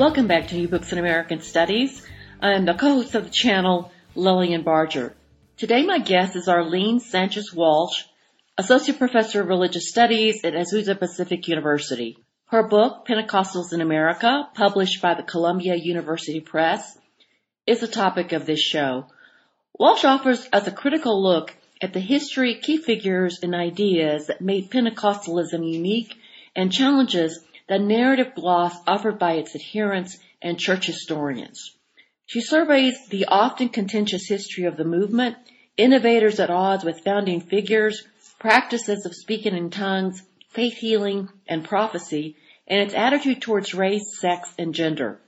Welcome back to New Books in American Studies. I'm the co-host of the channel, Lilian Barger. Today my guest is Arlene Sanchez Walsh, Associate Professor of Religious Studies at Azusa Pacific University. Her book, Pentecostals in America, published by the Columbia University Press, is the topic of this show. Walsh offers us a critical look at the history, key figures, and ideas that made Pentecostalism unique and challenges the narrative gloss offered by its adherents and church historians. She surveys the often contentious history of the movement, innovators at odds with founding figures, practices of speaking in tongues, faith healing, and prophecy, and its attitude towards race, sex, and gender.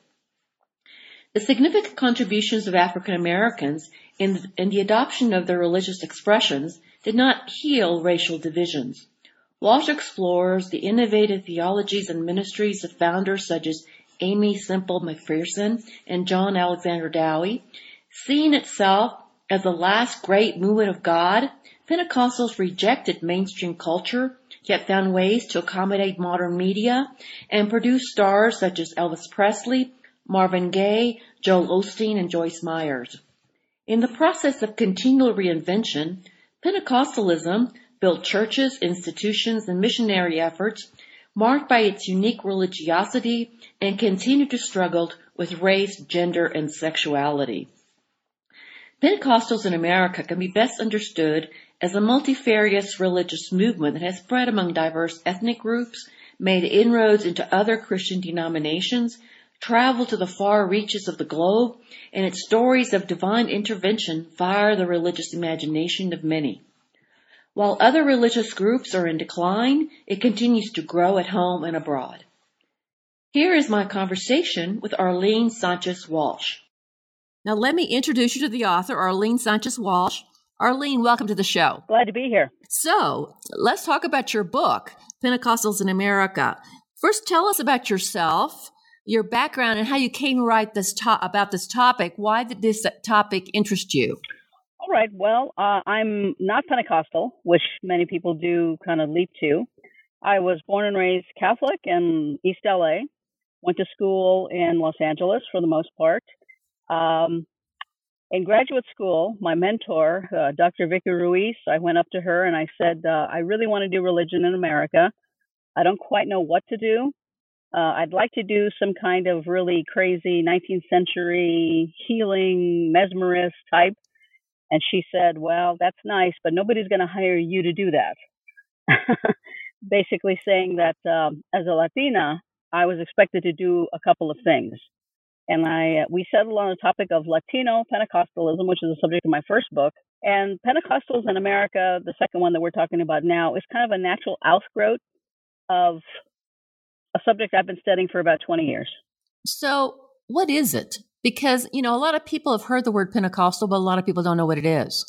The significant contributions of African Americans in, in the adoption of their religious expressions did not heal racial divisions. Walsh explores the innovative theologies and ministries of founders such as Aimee Semple McPherson and John Alexander Dowie. Seeing itself as the last great movement of God, Pentecostals rejected mainstream culture, yet found ways to accommodate modern media and produce stars such as Elvis Presley, Marvin Gaye, Joel Osteen, and Joyce Myers. In the process of continual reinvention, Pentecostalism built churches, institutions, and missionary efforts marked by its unique religiosity and continued to struggle with race, gender, and sexuality. Pentecostals in America can be best understood as a multifarious religious movement that has spread among diverse ethnic groups, made inroads into other Christian denominations, traveled to the far reaches of the globe, and its stories of divine intervention fire the religious imagination of many. While other religious groups are in decline, it continues to grow at home and abroad. Here is my conversation with Arlene Sanchez Walsh. Now, let me introduce you to the author, Arlene Sanchez Walsh. Arlene, welcome to the show. Glad to be here. So, let's talk about your book, Pentecostals in America. First, tell us about yourself, your background, and how you came to write this to- about this topic. Why did this topic interest you? All right. Well, uh, I'm not Pentecostal, which many people do kind of leap to. I was born and raised Catholic in East LA. Went to school in Los Angeles for the most part. Um, in graduate school, my mentor, uh, Dr. Vicki Ruiz, I went up to her and I said, uh, I really want to do religion in America. I don't quite know what to do. Uh, I'd like to do some kind of really crazy 19th century healing mesmerist type and she said, Well, that's nice, but nobody's going to hire you to do that. Basically saying that um, as a Latina, I was expected to do a couple of things. And I, uh, we settled on the topic of Latino Pentecostalism, which is the subject of my first book. And Pentecostals in America, the second one that we're talking about now, is kind of a natural outgrowth of a subject I've been studying for about 20 years. So, what is it? Because, you know, a lot of people have heard the word Pentecostal, but a lot of people don't know what it is.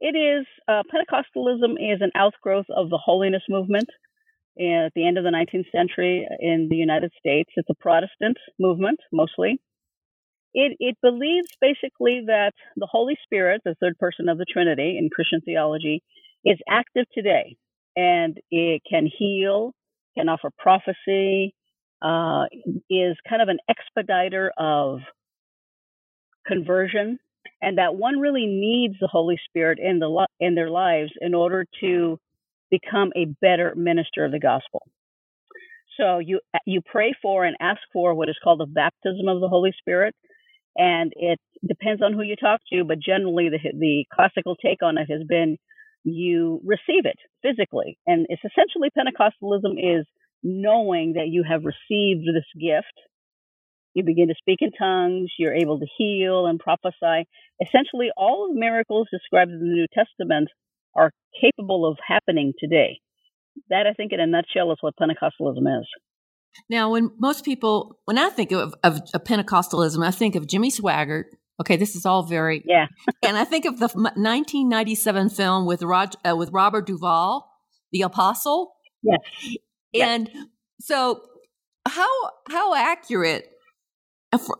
It is, uh, Pentecostalism is an outgrowth of the holiness movement at the end of the 19th century in the United States. It's a Protestant movement, mostly. It, it believes basically that the Holy Spirit, the third person of the Trinity in Christian theology, is active today and it can heal, can offer prophecy, uh, is kind of an expediter of conversion and that one really needs the Holy Spirit in the in their lives in order to become a better minister of the gospel. So you you pray for and ask for what is called the baptism of the Holy Spirit, and it depends on who you talk to, but generally the the classical take on it has been you receive it physically, and it's essentially Pentecostalism is knowing that you have received this gift you begin to speak in tongues. You're able to heal and prophesy. Essentially, all of the miracles described in the New Testament are capable of happening today. That, I think, in a nutshell, is what Pentecostalism is. Now, when most people, when I think of, of, of Pentecostalism, I think of Jimmy Swaggart. Okay, this is all very yeah. and I think of the 1997 film with Rod, uh, with Robert Duvall, The Apostle. Yes. And yes. so, how how accurate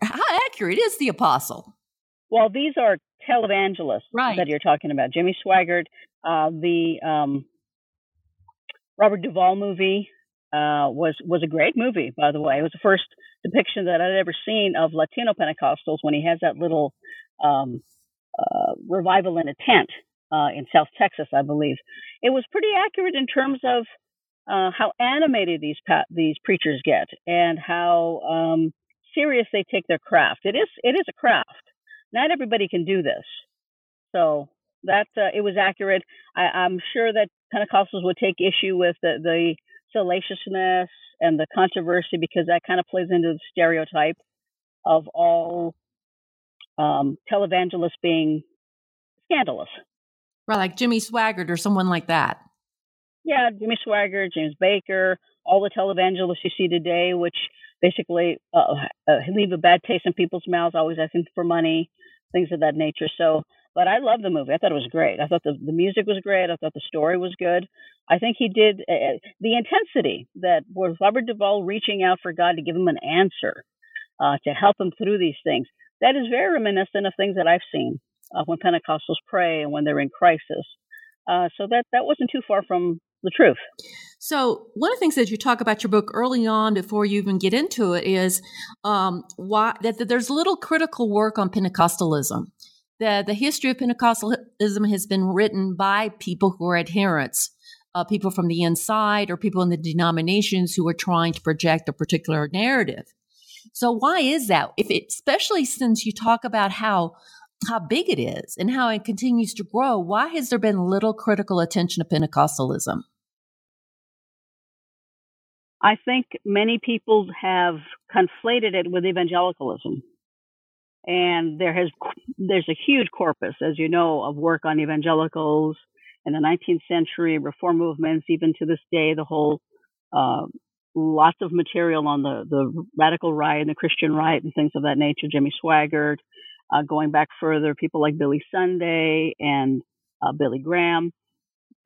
how accurate is The Apostle? Well, these are televangelists right. that you're talking about. Jimmy Swaggart, uh, the um, Robert Duvall movie uh, was was a great movie, by the way. It was the first depiction that I'd ever seen of Latino Pentecostals when he has that little um, uh, revival in a tent uh, in South Texas, I believe. It was pretty accurate in terms of uh, how animated these pa- these preachers get and how um, serious they take their craft. It is it is a craft. Not everybody can do this. So that uh, it was accurate. I, am sure that Pentecostals would take issue with the, the salaciousness and the controversy because that kind of plays into the stereotype of all um, televangelists being scandalous. Right, like Jimmy Swaggart or someone like that. Yeah, Jimmy Swaggart, James Bakker, all the televangelists you see today, which basically uh, uh, leave a bad taste in people's mouths, always asking for money, things of that nature. So but I love the movie. I thought it was great. I thought the, the music was great. I thought the story was good. I think he did uh, the intensity that was Robert Duvall reaching out for God to give him an answer, uh, to help him through these things. That is very reminiscent of things that I've seen uh, when Pentecostals pray and when they're in crisis. Uh, so that that wasn't too far from the truth. So one of the things that you talk about your book early on, before you even get into it, is um, why that, that there's little critical work on Pentecostalism the, the history of Pentecostalism has been written by people who are adherents, uh, people from the inside or people in the denominations who are trying to project a particular narrative. So why is that? If it, especially since you talk about how how big it is and how it continues to grow, why has there been little critical attention to Pentecostalism? I think many people have conflated it with evangelicalism and there has there's a huge corpus, as you know, of work on evangelicals in the 19th century, reform movements, even to this day, the whole uh, lots of material on the the radical right and the Christian right and things of that nature. Jimmy Swaggart, uh, going back further, people like Billy Sunday and uh, Billy Graham.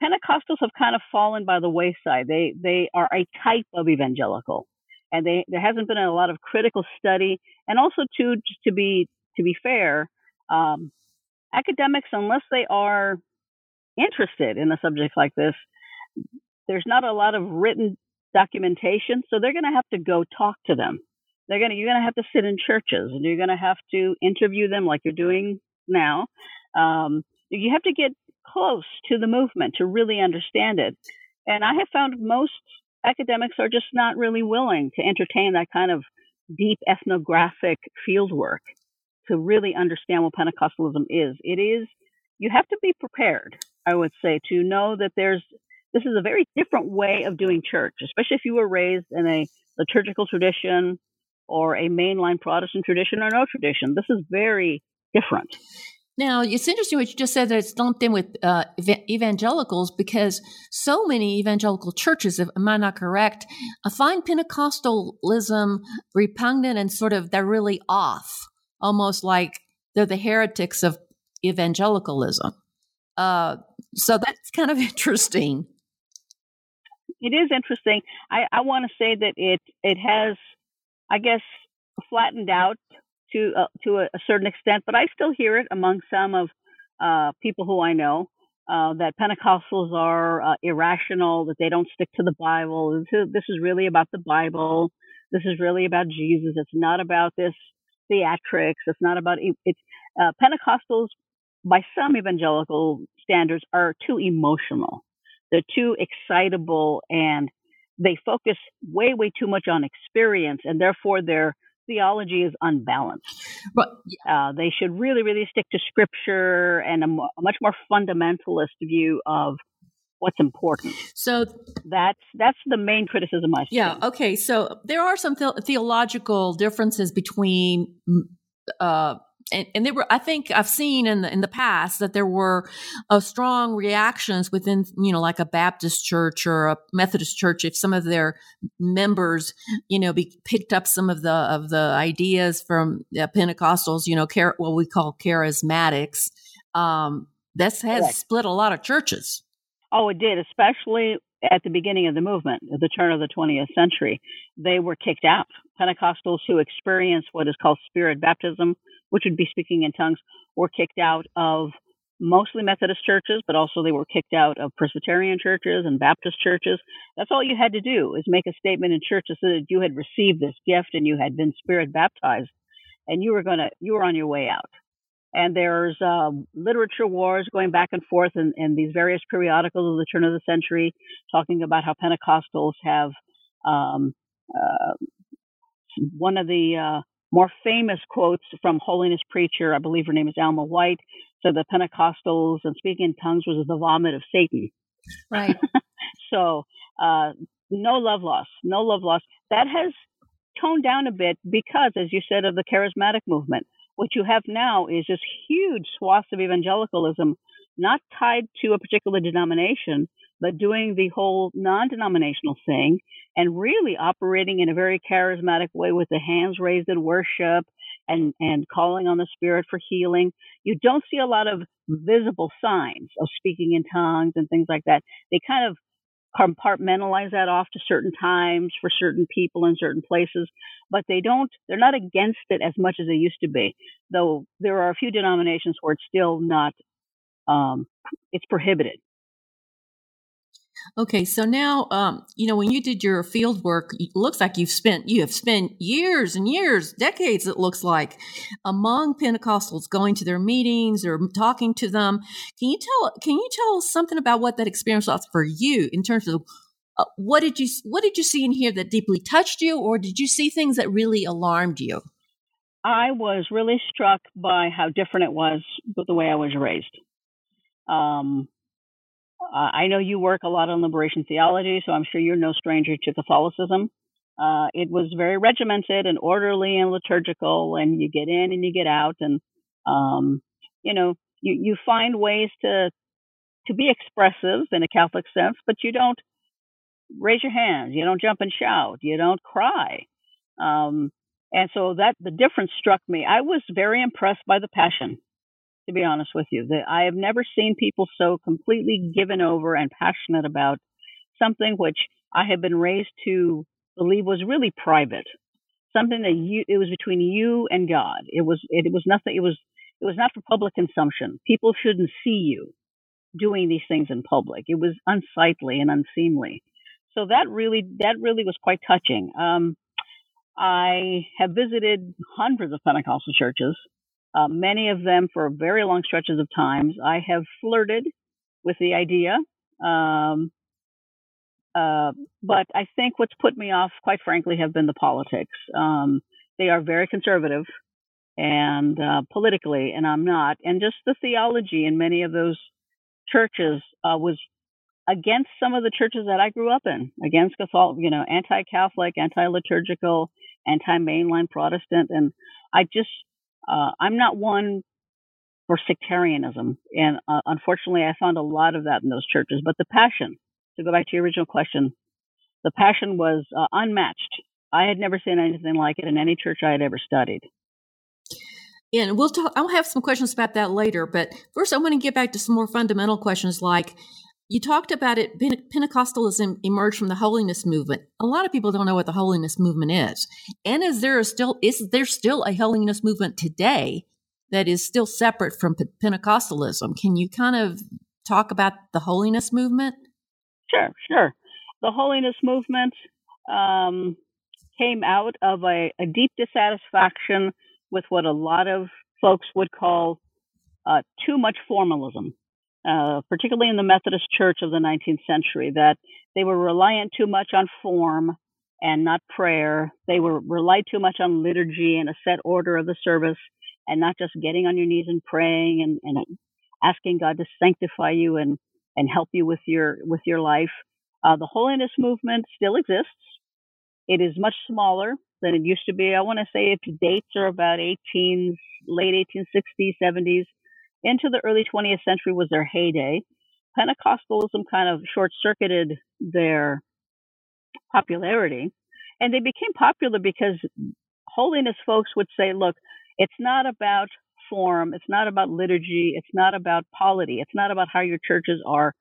Pentecostals have kind of fallen by the wayside. They they are a type of evangelical and they, there hasn't been a lot of critical study. And also, to just to be to be fair, um, academics, unless they are interested in a subject like this, there's not a lot of written documentation, so they're going to have to go talk to them. They're going you're going to have to sit in churches, and you're going to have to interview them like you're doing now. Um, you have to get close to the movement to really understand it. And I have found most academics are just not really willing to entertain that kind of deep ethnographic field work to really understand what Pentecostalism is. It is, you have to be prepared, I would say, to know that there's, this is a very different way of doing church, especially if you were raised in a liturgical tradition or a mainline Protestant tradition or no tradition. This is very different. Now, it's interesting what you just said that it's lumped in with uh, evangelicals because so many evangelical churches, if am I not correct, uh, find Pentecostalism repugnant and sort of they're really off, almost like they're the heretics of evangelicalism. Uh, so that's kind of interesting. It is interesting. I, I want to say that it it has, I guess, flattened out to uh, to a, a, certain extent, but I still hear it among some of uh, people who I know uh, that Pentecostals are uh, irrational, that they don't stick to the Bible. This is really about the Bible. This is really about Jesus. It's not about this theatrics. It's not about it's uh, Pentecostals. By some evangelical standards, are too emotional. They're too excitable, and they focus way, way too much on experience, and therefore they're theology is unbalanced. But uh, they should really, really stick to scripture and a, a, much more fundamentalist view of what's important. So that's that's the main criticism I see. Yeah. Okay. So there are some the- theological differences between uh, and, and there were, I think I've seen in the, in the past that there were uh, strong reactions within, you know, like a Baptist church or a Methodist church, if some of their members, you know, be, picked up some of the, of the ideas from uh, Pentecostals, you know, char- what we call charismatics. Um, that's has Correct. split a lot of churches. Oh, it did, especially at the beginning of the movement, at the turn of the 20th century. They were kicked out. Pentecostals who experienced what is called spirit baptism, which would be speaking in tongues, were kicked out of mostly Methodist churches, but also they were kicked out of Presbyterian churches and Baptist churches. That's all you had to do is make a statement in church that you had received this gift and you had been spirit baptized and you were to, you were on your way out and there's um, literature wars going back and forth in, in, these various periodicals of the turn of the century, talking about how Pentecostals have um, uh, one of the uh, more famous quotes from Holiness Preacher, I believe her name is Alma White, said that Pentecostals and speaking in tongues was the vomit of Satan. Right. so uh, no love loss, no love loss. That has toned down a bit because, as you said, of the charismatic movement what you have now is this huge swaths of evangelicalism, not tied to a particular denomination, but doing the whole non denominational thing and really operating in a very charismatic way with the hands raised in worship and, and calling on the Spirit for healing. You don't see a lot of visible signs of speaking in tongues and things like that. They kind of compartmentalize that off to certain times for certain people in certain places, but they don't, they're not against it as much as they used to be. Though there are a few denominations where it's still not, um, it's prohibited. Okay, so now, um, you know, when you did your field work, it looks like you've spent you have spent years and years, decades. It looks like among Pentecostals, going to their meetings or talking to them. Can you tell Can you tell us something about what that experience was for you in terms of uh, what did you what did you see in here that deeply touched you, or did you see things that really alarmed you? I was really struck by how different it was with the way I was raised. Um, uh, I know you work a lot on liberation theology, so I'm sure you're no stranger to Catholicism. Uh, it was very regimented and orderly and liturgical, and you get in and you get out, and um, you know you you find ways to to be expressive in a Catholic sense, but you don't raise your hands, you don't jump and shout, you don't cry, um, and so that the difference struck me. I was very impressed by the passion to be honest with you. That I have never seen people so completely given over and passionate about something which I have been raised to believe was really private. Something that you it was between you and God. It was it, it was nothing it was it was not for public consumption. People shouldn't see you doing these things in public. It was unsightly and unseemly. So that really that really was quite touching. Um, I have visited hundreds of Pentecostal churches uh, many of them for very long stretches of times. I have flirted with the idea. Um, uh, but I think what's put me off, quite frankly, have been the politics. Um, they are very conservative and uh, politically, and I'm not. And just the theology in many of those churches uh, was against some of the churches that I grew up in, against Catholic, you know, anti-Catholic, anti-liturgical, anti-mainline Protestant, and I just uh, I'm not one for sectarianism, and uh, unfortunately, I found a lot of that in those churches. But the passion, to go back to your original question, the passion was uh, unmatched. I had never seen anything like it in any church I had ever studied. And we'll talk. I'll have some questions about that later. But first, I want to get back to some more fundamental questions, like you talked about it. Pentecostalism emerged from the holiness movement. A lot of people don't know what the holiness movement is. And is there still is there still a holiness movement today that is still separate from Pentecostalism? Can you kind of talk about the holiness movement? Sure, sure. The holiness movement um, came out of a, a, deep dissatisfaction with what a lot of folks would call uh, too much formalism. Uh, particularly in the Methodist Church of the 19th century, that they were reliant too much on form and not prayer. They were relied too much on liturgy and a set order of the service, and not just getting on your knees and praying and, and asking God to sanctify you and and help you with your with your life. Uh, the holiness movement still exists. It is much smaller than it used to be. I want to say its dates are about 18, late 1860s, 70s, into the early 20th century was their heyday. Pentecostalism kind of short circuited their popularity. And they became popular because holiness folks would say, look, it's not about form, it's not about liturgy, it's not about polity, it's not about how your churches are,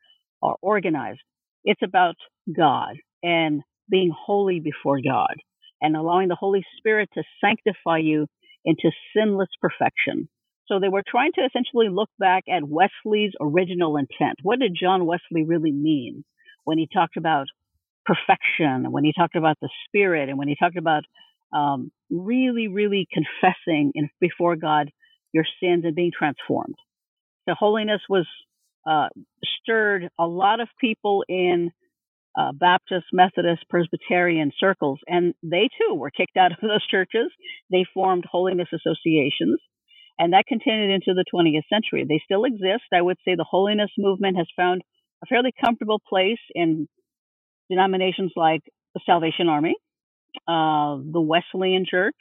are organized. It's about God and being holy before God and allowing the Holy Spirit to sanctify you into sinless perfection. So they were trying to essentially look back at Wesley's original intent. What did John Wesley really mean when he talked about perfection, when he talked about the Spirit, and when he talked about um, really, really confessing in, before God your sins and being transformed? The holiness was uh, stirred a lot of people in uh, Baptist, Methodist, Presbyterian circles, and they too were kicked out of those churches. They formed holiness associations, and that continued into the 20th century. They still exist. I would say the holiness movement has found a fairly comfortable place in denominations like the Salvation Army, uh, the Wesleyan Church,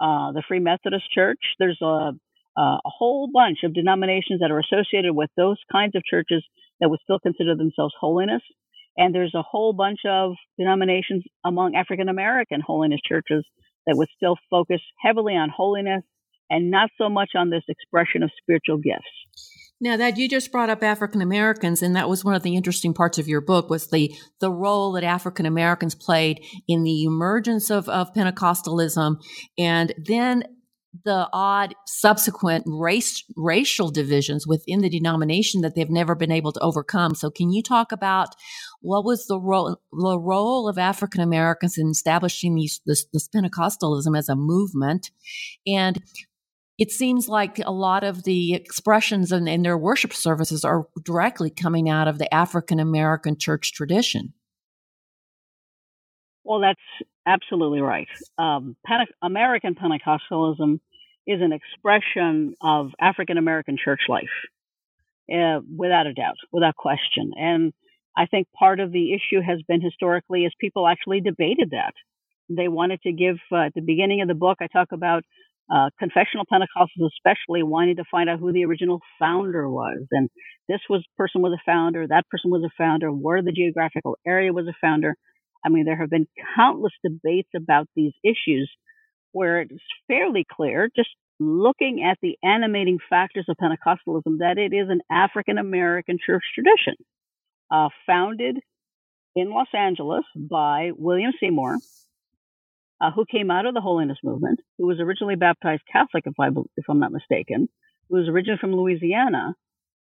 uh, the Free Methodist Church. There's a, a whole bunch of denominations that are associated with those kinds of churches that would still consider themselves holiness. And there's a whole bunch of denominations among African American holiness churches that would still focus heavily on holiness and not so much on this expression of spiritual gifts. Now that you just brought up African Americans, and that was one of the interesting parts of your book was the the role that African Americans played in the emergence of, of Pentecostalism, and then the odd subsequent race racial divisions within the denomination that they've never been able to overcome. So, can you talk about what was the role the role of African Americans in establishing these, this, this Pentecostalism as a movement, and it seems like a lot of the expressions in, in their worship services are directly coming out of the African American church tradition. Well, that's absolutely right. Um, Pente- American Pentecostalism is an expression of African American church life, uh, without a doubt, without question. And I think part of the issue has been historically is people actually debated that. They wanted to give, uh, at the beginning of the book, I talk about uh, confessional Pentecostals, especially, wanting to find out who the original founder was. And this was person was a founder, that person was a founder, where the geographical area was a founder. I mean, there have been countless debates about these issues where it's fairly clear, just looking at the animating factors of Pentecostalism, that it is an African American church tradition uh, founded in Los Angeles by William Seymour, uh, who came out of the Holiness Movement, who was originally baptized Catholic, if, I, if I'm not mistaken, who was originally from Louisiana,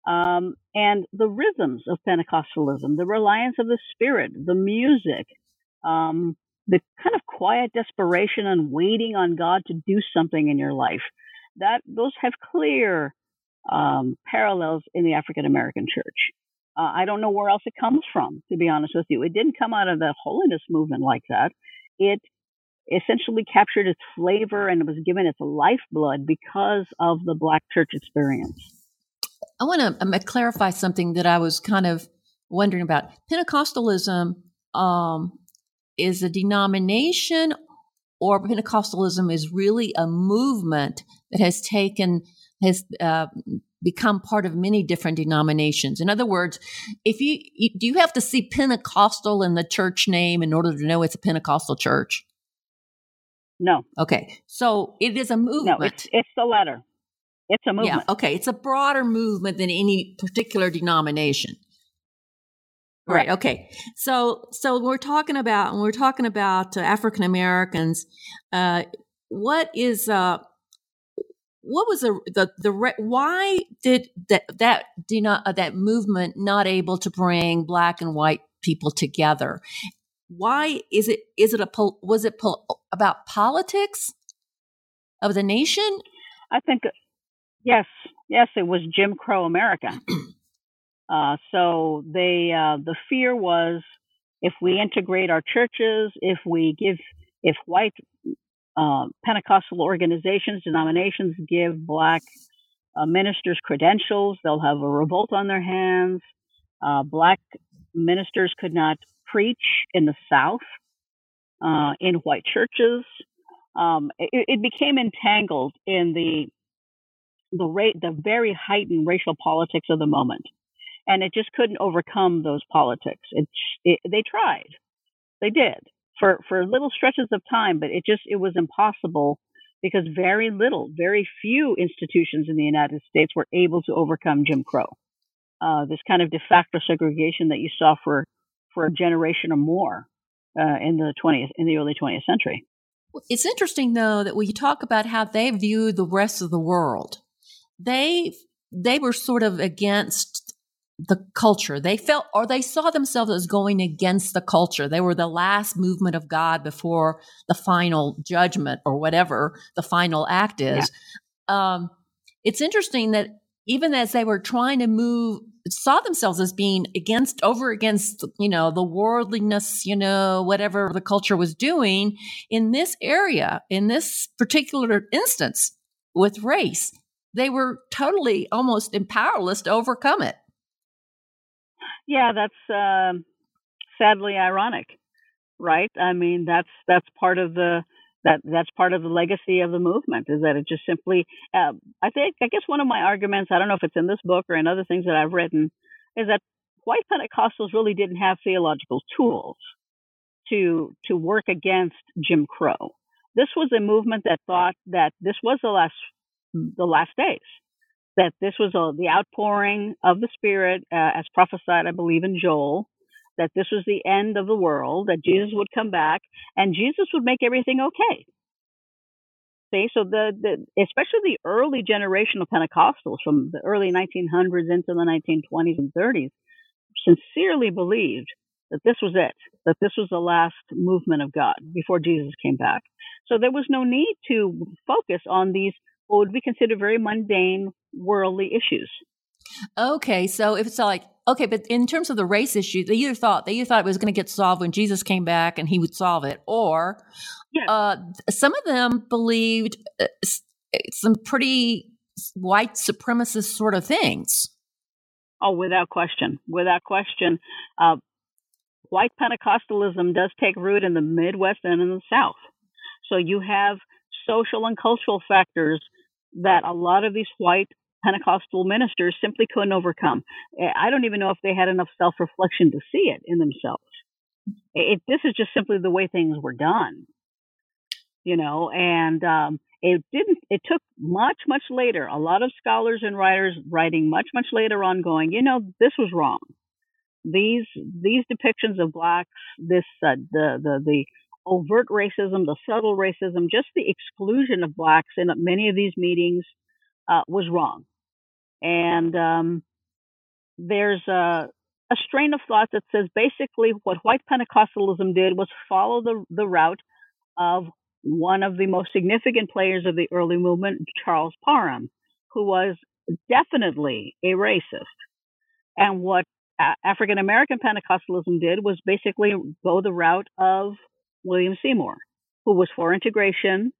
um, and the rhythms of Pentecostalism, the reliance of the Spirit, the music, um, the kind of quiet desperation and waiting on God to do something in your life. That those have clear um, parallels in the African American church. Uh, I don't know where else it comes from, to be honest with you. It didn't come out of the holiness movement like that. It essentially captured its flavor and was given its lifeblood because of the Black church experience. I want to um, clarify something that I was kind of wondering about. Pentecostalism um, is a denomination, or Pentecostalism is really a movement that has taken has uh, become part of many different denominations. In other words, if you, you do you have to see Pentecostal in the church name in order to know it's a Pentecostal church? No. Okay. So it is a movement. No, it's, it's the latter. It's a movement. Yeah. Okay. It's a broader movement than any particular denomination. Right. Okay. So, so we're talking about, when we're talking about uh, African Americans, uh, what is, uh, what was the, the, the, why did that, that, uh, that movement not able to bring black and white people together? Why is it is it a was it about politics of the nation? I think yes yes it was jim crow america. Uh, so they uh, the fear was if we integrate our churches if we give if white uh, pentecostal organizations denominations give black uh, ministers credentials they'll have a revolt on their hands. Uh, black ministers could not preach in the South. uh, in white churches. Um, it, it, became entangled in the the rate the very heightened racial politics of the moment, and it just couldn't overcome those politics. It, it they tried, they did for for little stretches of time, but it just it was impossible because very little, very few institutions in the United States were able to overcome Jim Crow. Uh, this kind of de facto segregation that you saw for for a generation or more uh, in the 20th in the early 20th century. It's interesting though that when you talk about how they view the rest of the world, they they were sort of against the culture. They felt or they saw themselves as going against the culture. They were the last movement of God before the final judgment or whatever the final act is. Yeah. Um, it's interesting that even as they were trying to move saw themselves as being against over against you know the worldliness you know whatever the culture was doing in this area in this particular instance with race they were totally almost powerless to overcome it. Yeah that's uh, sadly ironic right? I mean that's that's part of the that that's part of the legacy of the movement is that it just simply uh, i think i guess one of my arguments i don't know if it's in this book or in other things that i've written is that white pentecostals really didn't have theological tools to to work against jim crow. This was a movement that thought that this was the last the last days that this was a, the outpouring of the spirit uh, as prophesied i believe in joel that this was the end of the world, that mm-hmm. Jesus would come back and Jesus would make everything okay. See, so the, the especially the early generation of Pentecostals from the early 1900s into the 1920s and 30s sincerely believed that this was it, that this was the last movement of God before Jesus came back. So there was no need to focus on these what would be considered very mundane worldly issues. Okay, so if it's like okay, but in terms of the race issue, they either thought they either thought it was going to get solved when Jesus came back and he would solve it, or uh, some of them believed uh, some pretty white supremacist sort of things. Oh, without question, without question, uh, white Pentecostalism does take root in the Midwest and in the South. So you have social and cultural factors that a lot of these white Pentecostal ministers simply couldn't overcome. I don't even know if they had enough self reflection to see it in themselves. It, this is just simply the way things were done, you know, and um, it didn't, it took much, much later, a lot of scholars and writers writing much, much later on going, you know, this was wrong. These, these depictions of blacks, this, uh, the, the, the, overt racism, the subtle racism, just the exclusion of blacks in many of these meetings uh, was wrong. And um, there's a, a strain of thought that says basically what white Pentecostalism did was follow the, the route of one of the most significant players of the early movement, Charles Parham, who was definitely a racist. And what African American Pentecostalism did was basically go the route of William Seymour, who was for integration,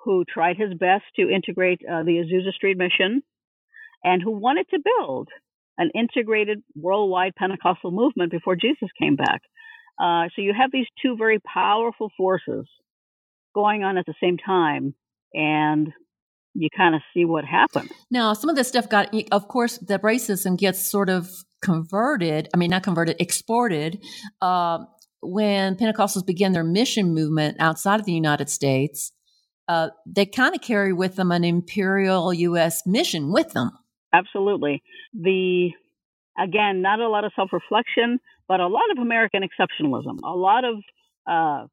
who tried his best to integrate uh, the Azusa Street Mission, and who wanted to build an integrated worldwide Pentecostal movement before Jesus came back. Uh, so you have these two very powerful forces going on at the same time, and you kind of see what happened. Now, some of this stuff got, of course, the racism gets sort of converted. I mean, not converted, exported. Uh, when Pentecostals began their mission movement outside of the United States, uh, they kind of carry with them an imperial U.S. mission with them. Absolutely. The again, not a lot of self-reflection, but a lot of American exceptionalism. A lot of uh,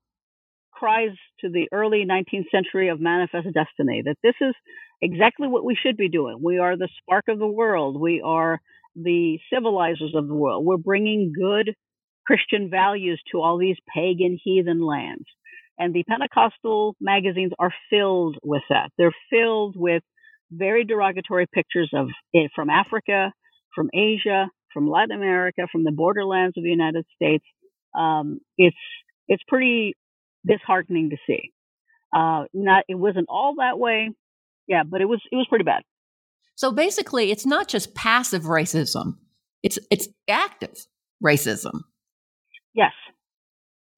cries to the early 19th century of manifest destiny that this is exactly what we should be doing. We are the spark of the world. We are the civilizers of the world. We're bringing good Christian values to all these pagan heathen lands. And the Pentecostal magazines are filled with that. They're filled with very derogatory pictures of it from Africa, from Asia, from Latin America, from the borderlands of the United States. Um, it's it's pretty disheartening to see. Uh, not it wasn't all that way, yeah, but it was it was pretty bad. So basically, it's not just passive racism; it's it's active racism. Yes.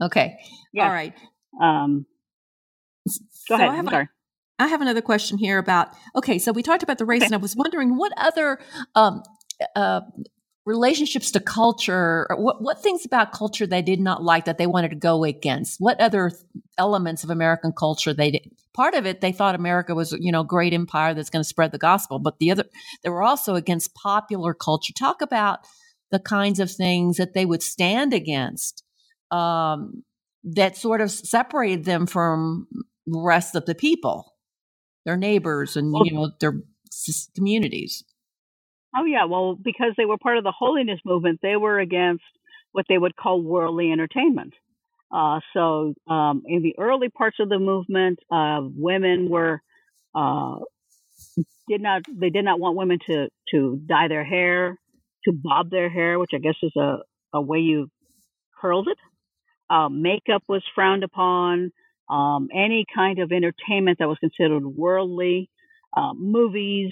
Okay. Yes. All right. Um, go so ahead. I have, sorry. I have another question here about okay, so we talked about the race, okay. and I was wondering what other um, uh, relationships to culture, what what things about culture they did not like that they wanted to go against? What other elements of American culture they did? Part of it, they thought America was you know great empire that's going to spread the gospel, but the other they were also against popular culture. Talk about the kinds of things that they would stand against um, that sort of separated them from the rest of the people, their neighbors, and you know their communities. Oh yeah, well because they were part of the holiness movement, they were against what they would call worldly entertainment. Uh, so um, in the early parts of the movement, uh, women were uh, did not they did not want women to to dye their hair to bob their hair, which I guess is a, a way you curled it. Um, makeup was frowned upon. Um, any kind of entertainment that was considered worldly, uh, movies.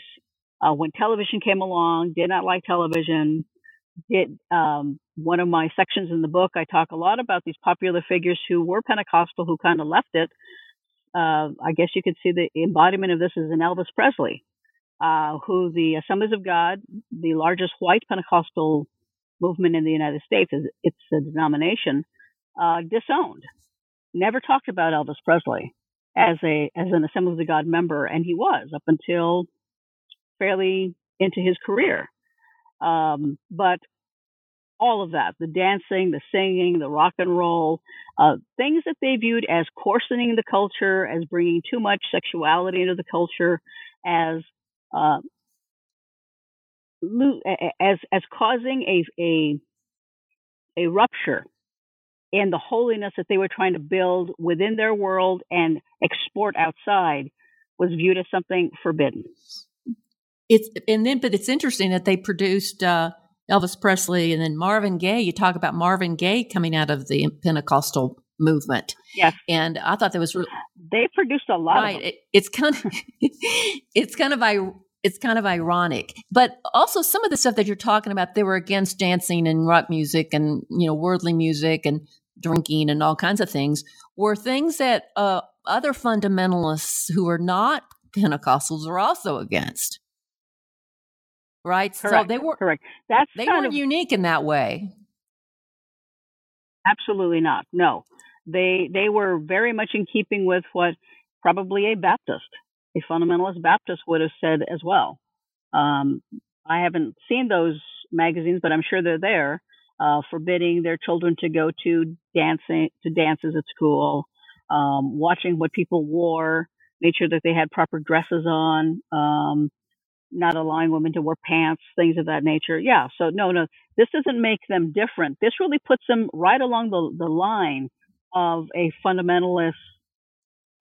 Uh, when television came along, did not like television. Did um, one of my sections in the book? I talk a lot about these popular figures who were Pentecostal, who kind of left it. Uh, I guess you could see the embodiment of this is in Elvis Presley uh, who the Assemblies of God, the largest white Pentecostal movement in the United States, is it's a denomination, uh, disowned. Never talked about Elvis Presley as a as an Assembly of the God member, and he was up until fairly into his career. Um, but all of that, the dancing, the singing, the rock and roll, uh, things that they viewed as coarsening the culture, as bringing too much sexuality into the culture, as uh, as as causing a a a rupture in the holiness that they were trying to build within their world and export outside was viewed as something forbidden. It's and then, but it's interesting that they produced uh, Elvis Presley and then Marvin Gaye. You talk about Marvin Gaye coming out of the Pentecostal movement. Yes, and I thought that was re- they produced a lot. Right, it, it's kind of it's kind of I it's kind of ironic. But also some of the stuff that you're talking about, they were against dancing and rock music and, you know, worldly music and drinking and all kinds of things, were things that uh, other fundamentalists who are not Pentecostals are also against. Right? Correct. So they were correct. That's they weren't of, unique in that way. Absolutely not. No. They they were very much in keeping with what probably a Baptist a fundamentalist Baptist would have said as well. Um, I haven't seen those magazines, but I'm sure they're there, uh, forbidding their children to go to dancing to dances at school, um, watching what people wore, made sure that they had proper dresses on, um, not allowing women to wear pants, things of that nature. Yeah, so no, no, this doesn't make them different. This really puts them right along the, the line of a fundamentalist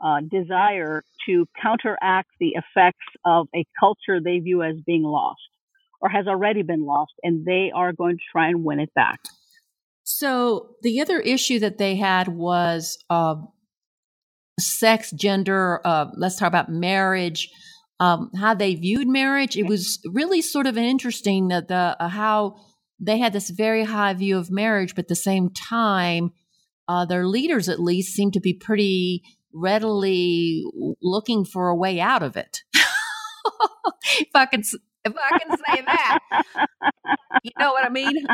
uh, desire to counteract the effects of a culture they view as being lost or has already been lost, and they are going to try and win it back. So the other issue that they had was uh, sex, gender. Uh, let's talk about marriage. Um, how they viewed marriage. It was really sort of interesting that the uh, how they had this very high view of marriage, but at the same time, uh, their leaders at least seemed to be pretty readily looking for a way out of it. if I can, if I can say that, you know what I mean?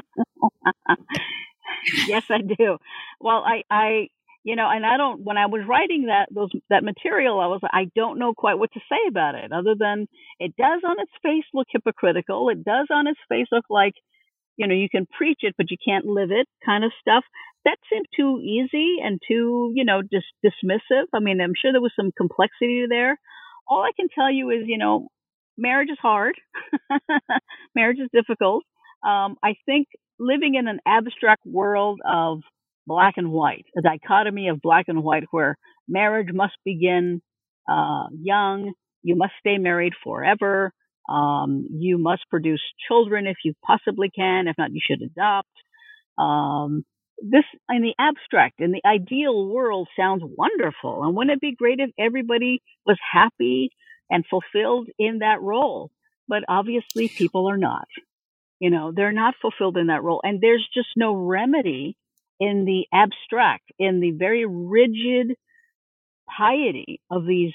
yes, I do. Well, I, I, you know, and I don't. When I was writing that those that material, I was I don't know quite what to say about it, other than it does on its face look hypocritical. It does on its face look like you know, you can preach it, but you can't live it kind of stuff. That seemed too easy and too, you know, just dismissive. I mean, I'm sure there was some complexity there. All I can tell you is, you know, marriage is hard. marriage is difficult. Um, I think living in an abstract world of black and white, a dichotomy of black and white where marriage must begin uh, young, you must stay married forever, um, you must produce children if you possibly can. If not, you should adopt. Um, this in the abstract, in the ideal world, sounds wonderful. And wouldn't it be great if everybody was happy and fulfilled in that role? But obviously, people are not. You know, they're not fulfilled in that role, and there's just no remedy in the abstract, in the very rigid piety of these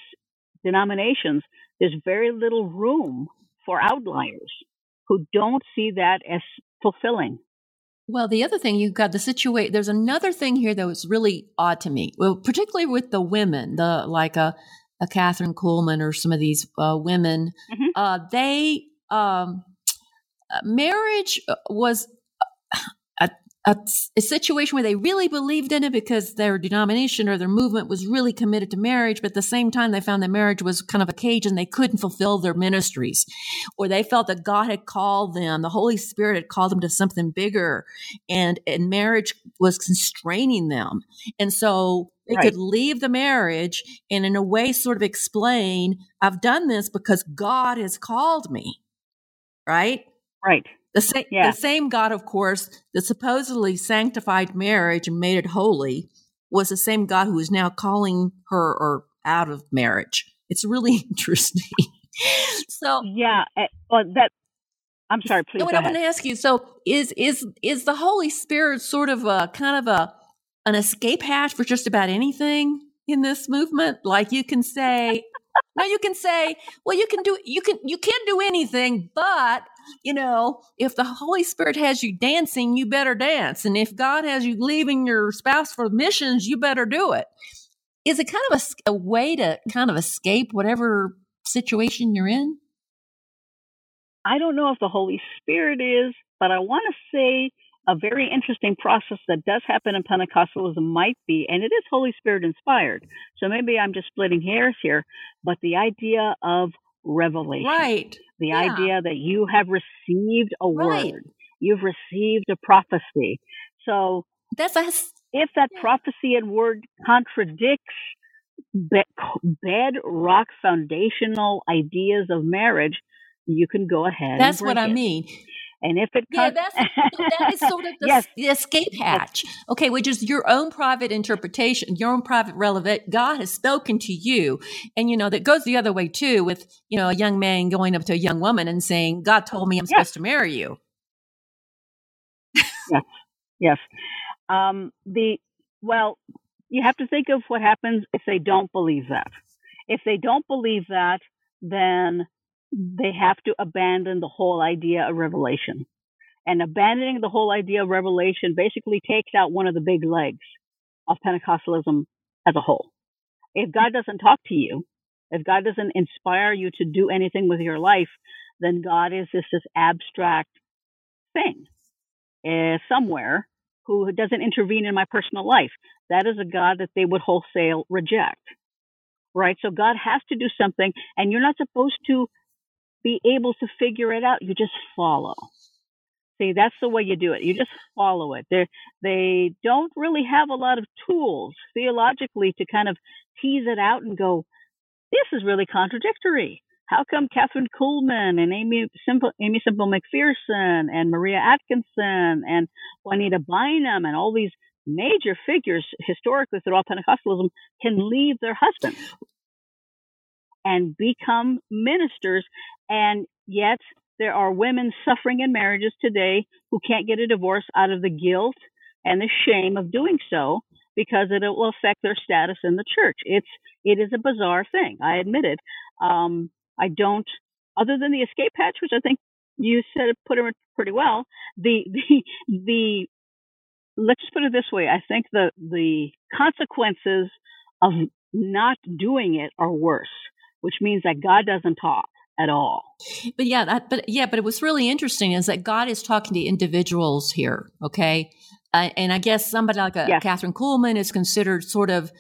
denominations, there's very little room for outliers who don't see that as fulfilling. Well, the other thing you've got the situation. There's another thing here that was really odd to me. Well, particularly with the women, the like a a Kathryn Kuhlman or some of these uh, women, mm-hmm. uh, they um, uh, marriage was a, a, a, situation where they really believed in it because their denomination or their movement was really committed to marriage, but at the same time they found that marriage was kind of a cage and they couldn't fulfill their ministries, or they felt that God had called them, the Holy Spirit had called them to something bigger, and and marriage was constraining them, and so they right. could leave the marriage and, in a way, sort of explain, I've done this because God has called me. Right? Right. The, sa- yeah. the same God, of course, that supposedly sanctified marriage and made it holy was the same God who is now calling her or out of marriage. It's really interesting. so yeah, eh, well, that I'm sorry. Please. What I want to ask you: So, is is is the Holy Spirit sort of a kind of a an escape hatch for just about anything in this movement. Like you can say, now you can say, well, you can do, you can, you can't do anything, but you know, if the Holy Spirit has you dancing, you better dance. And if God has you leaving your spouse for missions, you better do it. Is it kind of a, a way to kind of escape whatever situation you're in? I don't know if the Holy Spirit is, but I want to say a very interesting process that does happen in Pentecostalism might be, and it is Holy Spirit inspired. So maybe I'm just splitting hairs here, but the idea of revelation. Right. The yeah. idea that you have received a right. word, you've received a prophecy. So that's a, if that yeah. prophecy and word contradicts bedrock foundational ideas of marriage, you can go ahead. That's what I it. mean. And if it comes, yeah, that's that is sort of the, yes. the escape hatch. Okay, which is your own private interpretation, your own private relevant. God has spoken to you, and you know that goes the other way too. With you know a young man going up to a young woman and saying, "God told me I'm yes. supposed to marry you." yes, yes. Um, the well, you have to think of what happens if they don't believe that. If they don't believe that, then they have to abandon the whole idea of revelation. And abandoning the whole idea of revelation basically takes out one of the big legs of Pentecostalism as a whole. If God doesn't talk to you, if God doesn't inspire you to do anything with your life, then God is just this abstract thing uh, somewhere who doesn't intervene in my personal life. That is a God that they would wholesale reject. Right? So God has to do something, and you're not supposed to be able to figure it out. You just follow. See, that's the way you do it. You just follow it. They they don't really have a lot of tools theologically to kind of tease it out and go, this is really contradictory. How come Kathryn Kuhlman and Aimee Semple, Aimee Semple McPherson and Maria Atkinson and Juanita Bynum and all these major figures historically throughout Pentecostalism can leave their husbands and become ministers and yet there are women suffering in marriages today who can't get a divorce out of the guilt and the shame of doing so because it will affect their status in the church. It's it is a bizarre thing. I admit it. Um, I don't, other than the escape hatch, which I think you said put it pretty well. The the the let's put it this way. I think the the consequences of not doing it are worse, which means that God doesn't talk at all. But yeah, that, but yeah, but it was really interesting is that God is talking to individuals here. Okay. Uh, and I guess somebody like a yes. Kathryn Kuhlman is considered sort of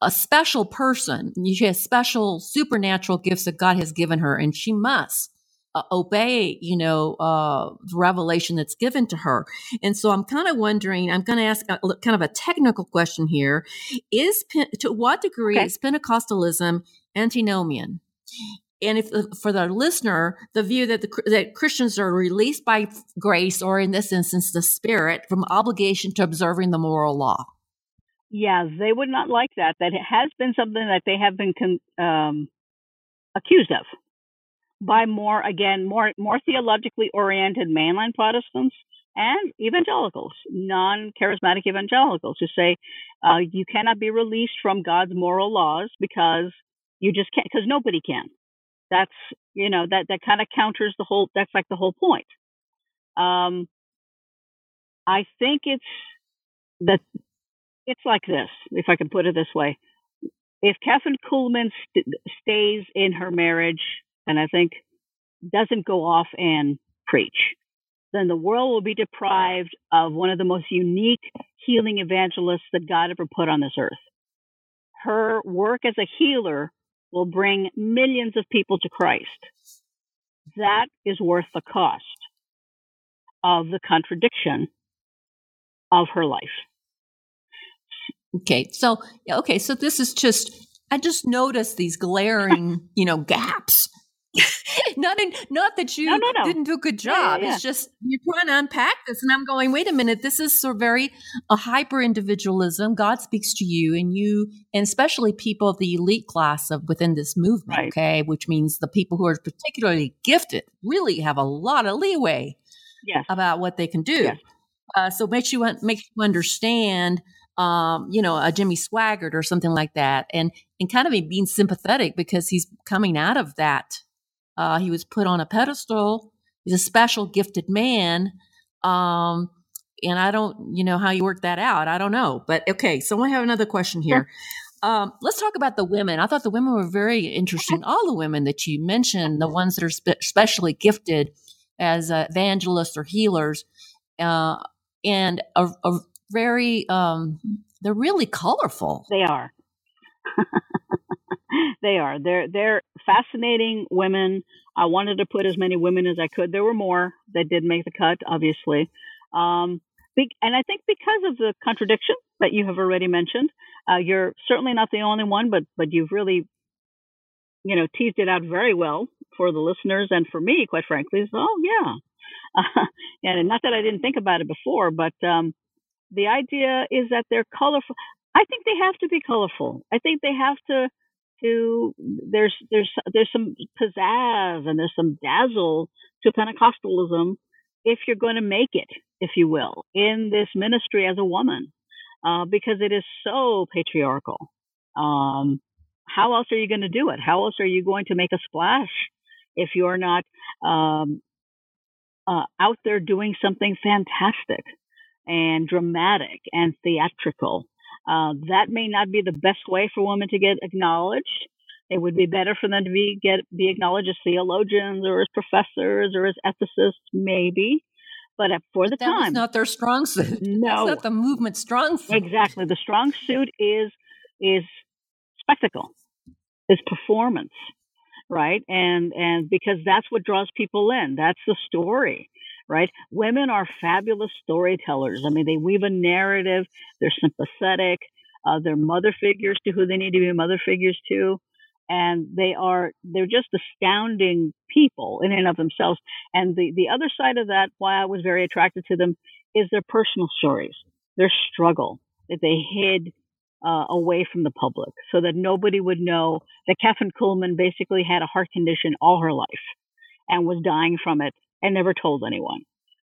a special person. She has special supernatural gifts that God has given her, and she must uh, obey, you know, uh, the revelation that's given to her. And so I'm kind of wondering, I'm going to ask a, kind of a technical question here. Is, to what degree okay. is Pentecostalism antinomian? and if for the listener, the view that the that Christians are released by grace, or in this instance, the Spirit, from obligation to observing the moral law. Yeah, they would not like that. That has been something that they have been con, um, accused of by more again more more theologically oriented mainline Protestants and evangelicals, non charismatic evangelicals, who say uh, you cannot be released from God's moral laws because you just can't, because nobody can. That's, you know, that, that kind of counters the whole, that's like the whole point. Um, I think it's that it's like this, if I can put it this way. If Kathryn Kuhlman st- stays in her marriage and I think doesn't go off and preach, then the world will be deprived of one of the most unique healing evangelists that God ever put on this earth. Her work as a healer will bring millions of people to Christ. That is worth the cost of the contradiction of her life. Okay. So, okay. So this is just, I just noticed these glaring, you know, gaps not in, not that you no, no, no. didn't do a good job. Yeah, yeah. It's just you're trying to unpack this, and I'm going, wait a minute. This is so very a hyper individualism. God speaks to you, and you, and especially people of the elite class of within this movement. Right. Okay, which means the people who are particularly gifted really have a lot of leeway. Yes. about what they can do. Yes. Uh, so makes you makes you understand. Um, you know, a Jimmy Swaggart or something like that, and and kind of being sympathetic because he's coming out of that uh, he was put on a pedestal. He's a special gifted man. Um, and I don't, you know, how you work that out. I don't know. But okay, so I have another question here. Um, let's talk about the women. I thought the women were very interesting. All the women that you mentioned, the ones that are spe- specially gifted as uh, evangelists or healers, uh, and are, are very, um, they're really colorful. They are. they are. They're they're fascinating women. I wanted to put as many women as I could. There were more that did make the cut, obviously. Um, and I think because of the contradiction that you have already mentioned, uh, you're certainly not the only one, but but you've really, you know, teased it out very well for the listeners and for me, quite frankly. So, oh yeah, uh, and not that I didn't think about it before, but um, the idea is that they're colorful. I think they have to be colorful. I think they have to to there's there's there's some pizzazz and there's some dazzle to Pentecostalism if you're going to make it, if you will, in this ministry as a woman, uh, because it is so patriarchal. Um, how else are you going to do it? How else are you going to make a splash if you're not um, uh, out there doing something fantastic and dramatic and theatrical uh, that may not be the best way for women to get acknowledged. It would be better for them to be get be acknowledged as theologians or as professors or as ethicists, maybe. But for the that time, was not their strong suit. No, That's not the movement strong suit. Exactly, the strong suit is is spectacle, is performance, right? And and because that's what draws people in. That's the story right? Women are fabulous storytellers. I mean, they weave a narrative. They're sympathetic. Uh, they're mother figures to who they need to be mother figures to. And they are, they're just astounding people in and of themselves. And the, the other side of that, why I was very attracted to them, is their personal stories, their struggle that they hid uh, away from the public so that nobody would know that Kathryn Kuhlman basically had a heart condition all her life and was dying from it and never told anyone.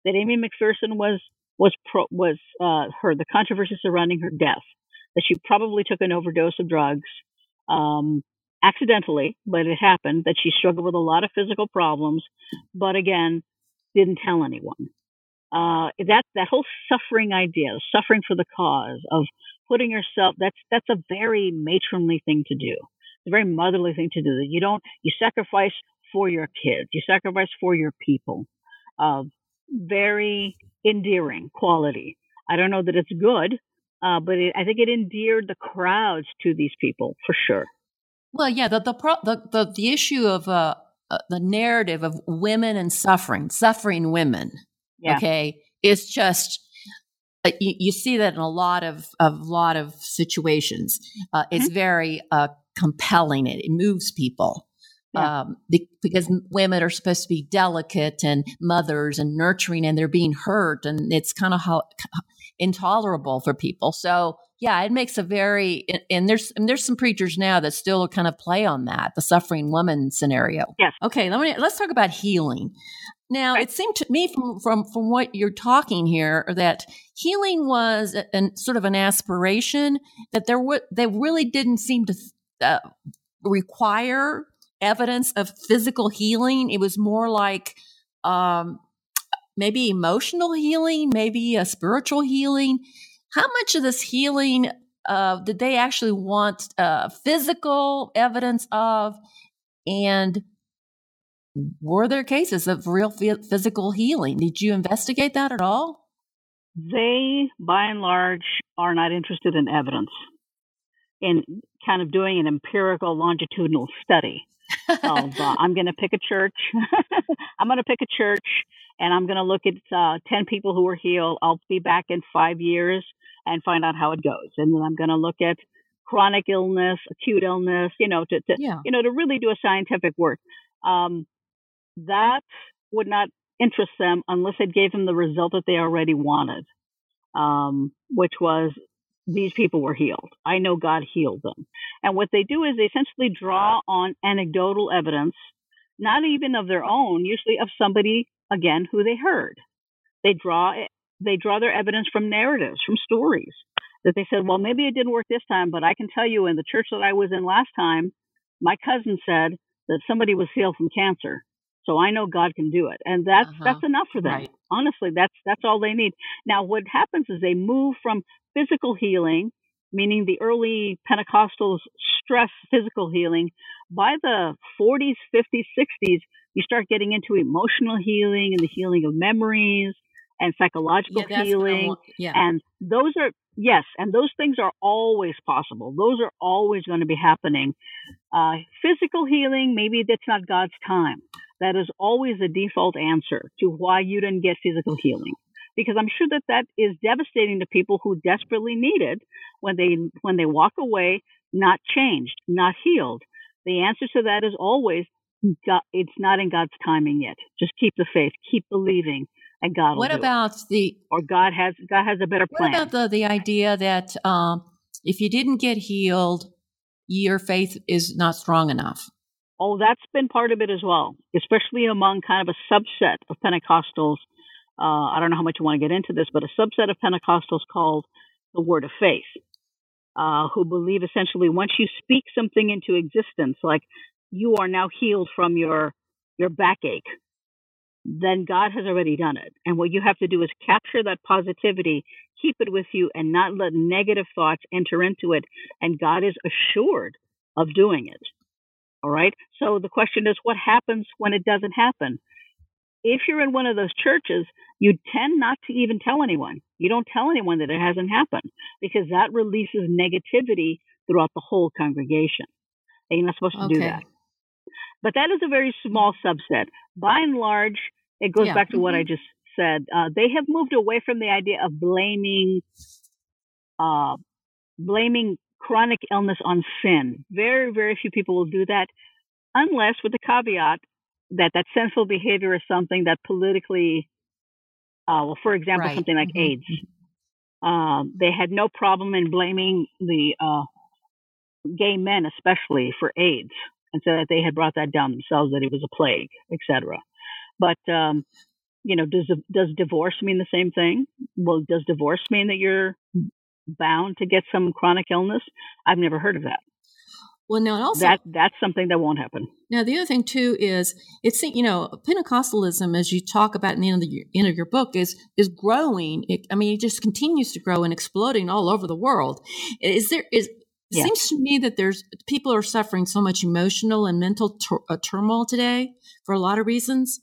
That Aimee McPherson was was pro, was uh, her the controversy surrounding her death. That she probably took an overdose of drugs um, accidentally, but it happened. That she struggled with a lot of physical problems, but again, didn't tell anyone. Uh, that that whole suffering idea, suffering for the cause of putting yourself that's that's a very matronly thing to do. It's a very motherly thing to do. That you don't you sacrifice for your kids. You sacrifice for your people. Uh, very endearing quality. I don't know that it's good, uh, but it, I think it endeared the crowds to these people for sure. Well, yeah, the the pro, the, the, the issue of uh, uh, the narrative of women and suffering, suffering women, yeah. okay, is just uh, you, you, see that in a lot of a lot of situations. Uh, it's mm-hmm. very uh, compelling. It, it moves people. Yeah. Um, because women are supposed to be delicate and mothers and nurturing, and they're being hurt, and it's kind of how, intolerable for people. So, yeah, it makes a very and there's and there's some preachers now that still kind of play on that the suffering woman scenario. Yes. Okay. Let me let's talk about healing. Now, it seemed to me from from from what you're talking here that healing was an sort of an aspiration that there were they really didn't seem to uh, require evidence of physical healing. It was more like um, maybe emotional healing, maybe a spiritual healing. How much of this healing uh, did they actually want uh, physical evidence of? And were there cases of real physical healing? Did you investigate that at all? They, by and large, are not interested in evidence, in kind of doing an empirical longitudinal study of uh, I'm going to pick a church. I'm going to pick a church and I'm going to look at uh, 10 people who were healed. I'll be back in five years and find out how it goes. And then I'm going to look at chronic illness, acute illness, you know, to, to yeah. you know, to really do a scientific work. Um, that would not interest them unless it gave them the result that they already wanted, um, which was these people were healed. I know God healed them. And what they do is they essentially draw on anecdotal evidence, not even of their own, usually of somebody, again, who they heard. They draw, they draw their evidence from narratives, from stories that they said, well, maybe it didn't work this time, but I can tell you in the church that I was in last time, my cousin said that somebody was healed from cancer. So I know God can do it. And that's uh-huh. that's enough for them. Right. Honestly, that's that's all they need. Now what happens is they move from physical healing, meaning the early Pentecostals stress physical healing. By the 40s, 50s, 60s, you start getting into emotional healing and the healing of memories and psychological yeah, healing. Yeah. And those are, yes, and those things are always possible. Those are always going to be happening. Uh, physical healing, maybe that's not God's time. That is always a default answer to why you didn't get physical healing because I'm sure that that is devastating to people who desperately need it when they when they walk away not changed, not healed. The answer to that is always it's not in God's timing yet. Just keep the faith, keep believing, and God. What about it. the? Or God has God has a better plan. What about the the idea that um, if you didn't get healed, your faith is not strong enough? Oh, that's been part of it as well, especially among kind of a subset of Pentecostals uh, I don't know how much you want to get into this, but a subset of Pentecostals called the Word of Faith, uh, who believe essentially once you speak something into existence, like you are now healed from your your backache, then God has already done it. And what you have to do is capture that positivity, keep it with you, and not let negative thoughts enter into it. And God is assured of doing it. All right. So the question is, what happens when it doesn't happen? if you're in one of those churches, you tend not to even tell anyone. You don't tell anyone that it hasn't happened because that releases negativity throughout the whole congregation. And you're not supposed to okay. do that. But that is a very small subset. By and large, it goes yeah. back to mm-hmm. what I just said. Uh, they have moved away from the idea of blaming, uh, blaming chronic illness on sin. Very, very few people will do that, unless with the caveat that that sinful behavior is something that politically, uh, well, for example, right. something like mm-hmm. AIDS. Um, they had no problem in blaming the uh, gay men, especially for AIDS, and so that they had brought that down themselves, that it was a plague, etc. But um, you know, does does divorce mean the same thing? Well, does divorce mean that you're bound to get some chronic illness? I've never heard of that. Well, now also that that's something that won't happen. Now, the other thing too is it's you know Pentecostalism, as you talk about in the end of, the, end of your book, is is growing. It, I mean, it just continues to grow and exploding all over the world. Is there is it yeah. seems to me that there's people are suffering so much emotional and mental tur- uh, turmoil today for a lot of reasons.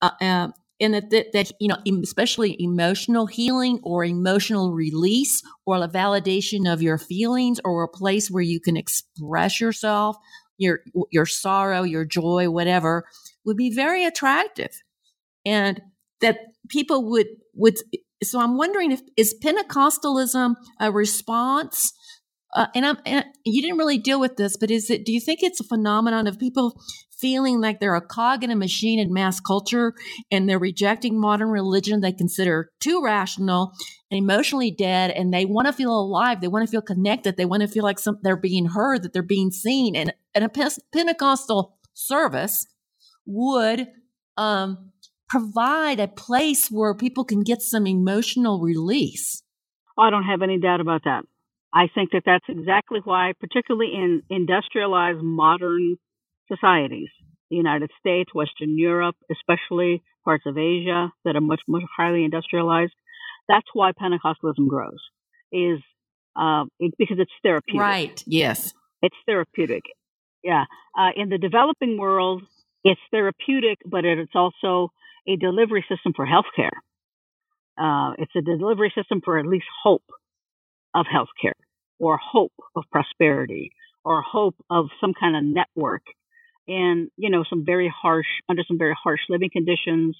Uh, uh, and that, that, that, you know especially emotional healing or emotional release or a validation of your feelings or a place where you can express yourself your your sorrow your joy whatever would be very attractive and that people would would so i'm wondering if is pentecostalism a response uh, and, I'm, and you didn't really deal with this, but is it? Do you think it's a phenomenon of people feeling like they're a cog in a machine in mass culture and they're rejecting modern religion they consider too rational and emotionally dead and they want to feel alive they want to feel connected they want to feel like some, they're being heard that they're being seen. And, and a pentecostal service would um, provide a place where people can get some emotional release. I don't have any doubt about that. I think that that's exactly why particularly in industrialized modern societies, the United States, Western Europe, especially parts of Asia that are much, much highly industrialized. That's why Pentecostalism grows, is uh, it, because it's therapeutic. Right. Yes. It's therapeutic. Yeah. Uh, in the developing world, it's therapeutic, but it's also a delivery system for healthcare. Uh, it's a delivery system for at least hope of healthcare or hope of prosperity or hope of some kind of network in, you know, some very harsh, under some very harsh living conditions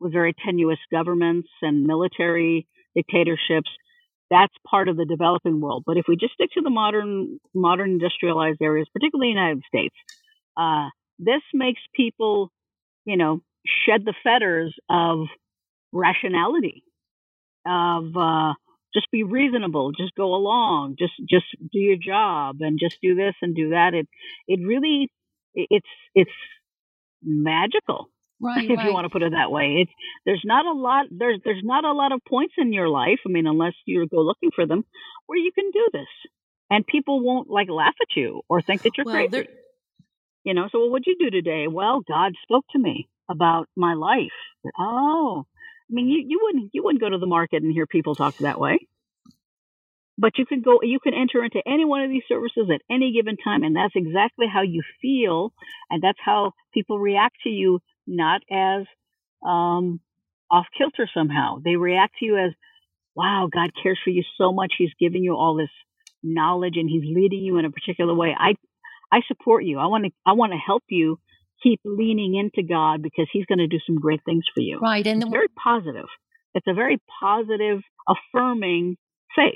with very tenuous governments and military dictatorships. That's part of the developing world. But if we just stick to the modern, modern industrialized areas, particularly the United States, uh, this makes people, you know, shed the fetters of rationality, of uh, just be reasonable, just go along, just just do your job, and just do this and do that. It it really it's it's magical right, if right. you want to put it that way. It's there's not a lot there's there's not a lot of points in your life i mean unless you go looking for them where you can do this. And people won't like laugh at you or think that you're well, crazy. You know so well, what'd you do today? Well god spoke to me about my life. Oh i mean you, you wouldn't you wouldn't go to the market and hear people talk that way but you can go you can enter into any one of these services at any given time and that's exactly how you feel and that's how people react to you not as um, off kilter somehow. They react to you as wow god cares for you so much. He's giving you all this knowledge and he's leading you in a particular way. I i support you. I want to i want to help you keep leaning into god because he's going to do some great things for you. Right and it's very positive. It's a very positive affirming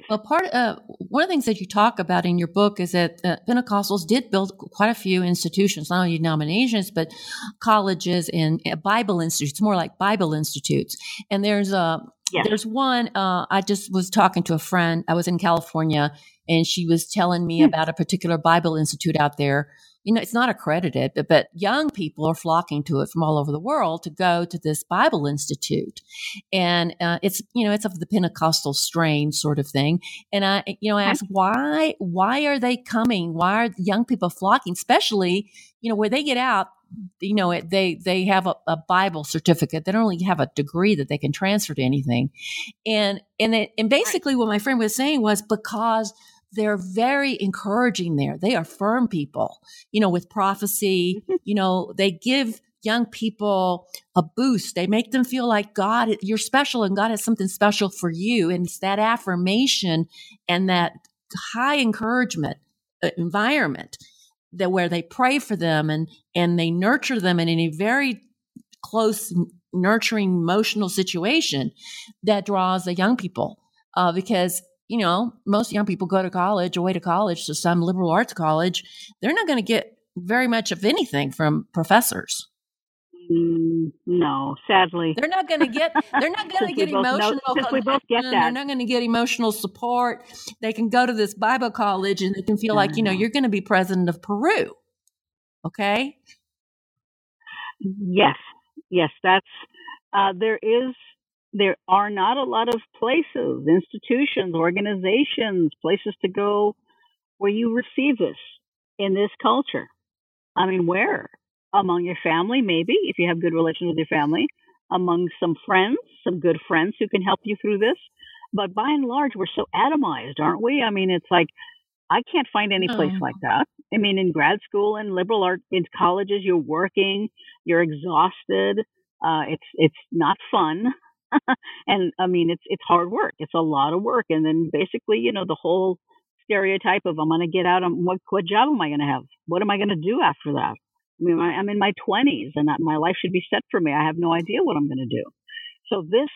Well, part uh, one of the things that you talk about in your book is that uh, Pentecostals did build quite a few institutions, not only denominations but colleges and uh, Bible institutes, more like Bible institutes. And there's a yes. there's one. Uh, I just was talking to a friend. I was in California, and she was telling me hmm. about a particular Bible institute out there you know, it's not accredited, but, but young people are flocking to it from all over the world to go to this Bible Institute. And uh, it's, you know, it's of the Pentecostal strain sort of thing. And I, you know, I ask why, why are they coming? Why are young people flocking, especially, you know, where they get out, you know, they they have a, a, Bible certificate. They don't really have a degree that they can transfer to anything, and and it, and basically what my friend was saying was because they're very encouraging there. They are firm people, you know, with prophecy. Mm-hmm. you know, they give young people a boost. They make them feel like God, you're special and God has something special for you. And it's that affirmation and that high encouragement uh, environment that where they pray for them and, and they nurture them in a very close, nurturing, emotional situation that draws the young people. Uh, because you know, most young people go to college, away to college, to some liberal arts college. They're not going to get very much of anything from professors. Mm, no, sadly, they're not going to get. They're not going to get emotional. Know, we both get that. They're not going to get emotional support. They can go to this Bible college and they can feel like you know you're going to be president of Peru. Okay. Yes, yes, that's. Uh, there is there are not a lot of places, institutions, organizations, places to go where you receive this in this culture. I mean, where? Among your family, maybe, if you have good relations with your family, among some friends, some good friends who can help you through this. But by and large, we're so atomized, aren't we? I mean, it's like, I can't find any place oh. like that. I mean, in grad school and liberal art, in colleges, you're working, you're exhausted. Uh, it's it's not fun. and I mean, it's it's hard work. It's a lot of work. And then basically, you know, the whole stereotype of I'm going to get out. and what what job am I going to have? What am I going to do after that? I mean, I'm in my 20s, and that, my life should be set for me. I have no idea what I'm going to do. So this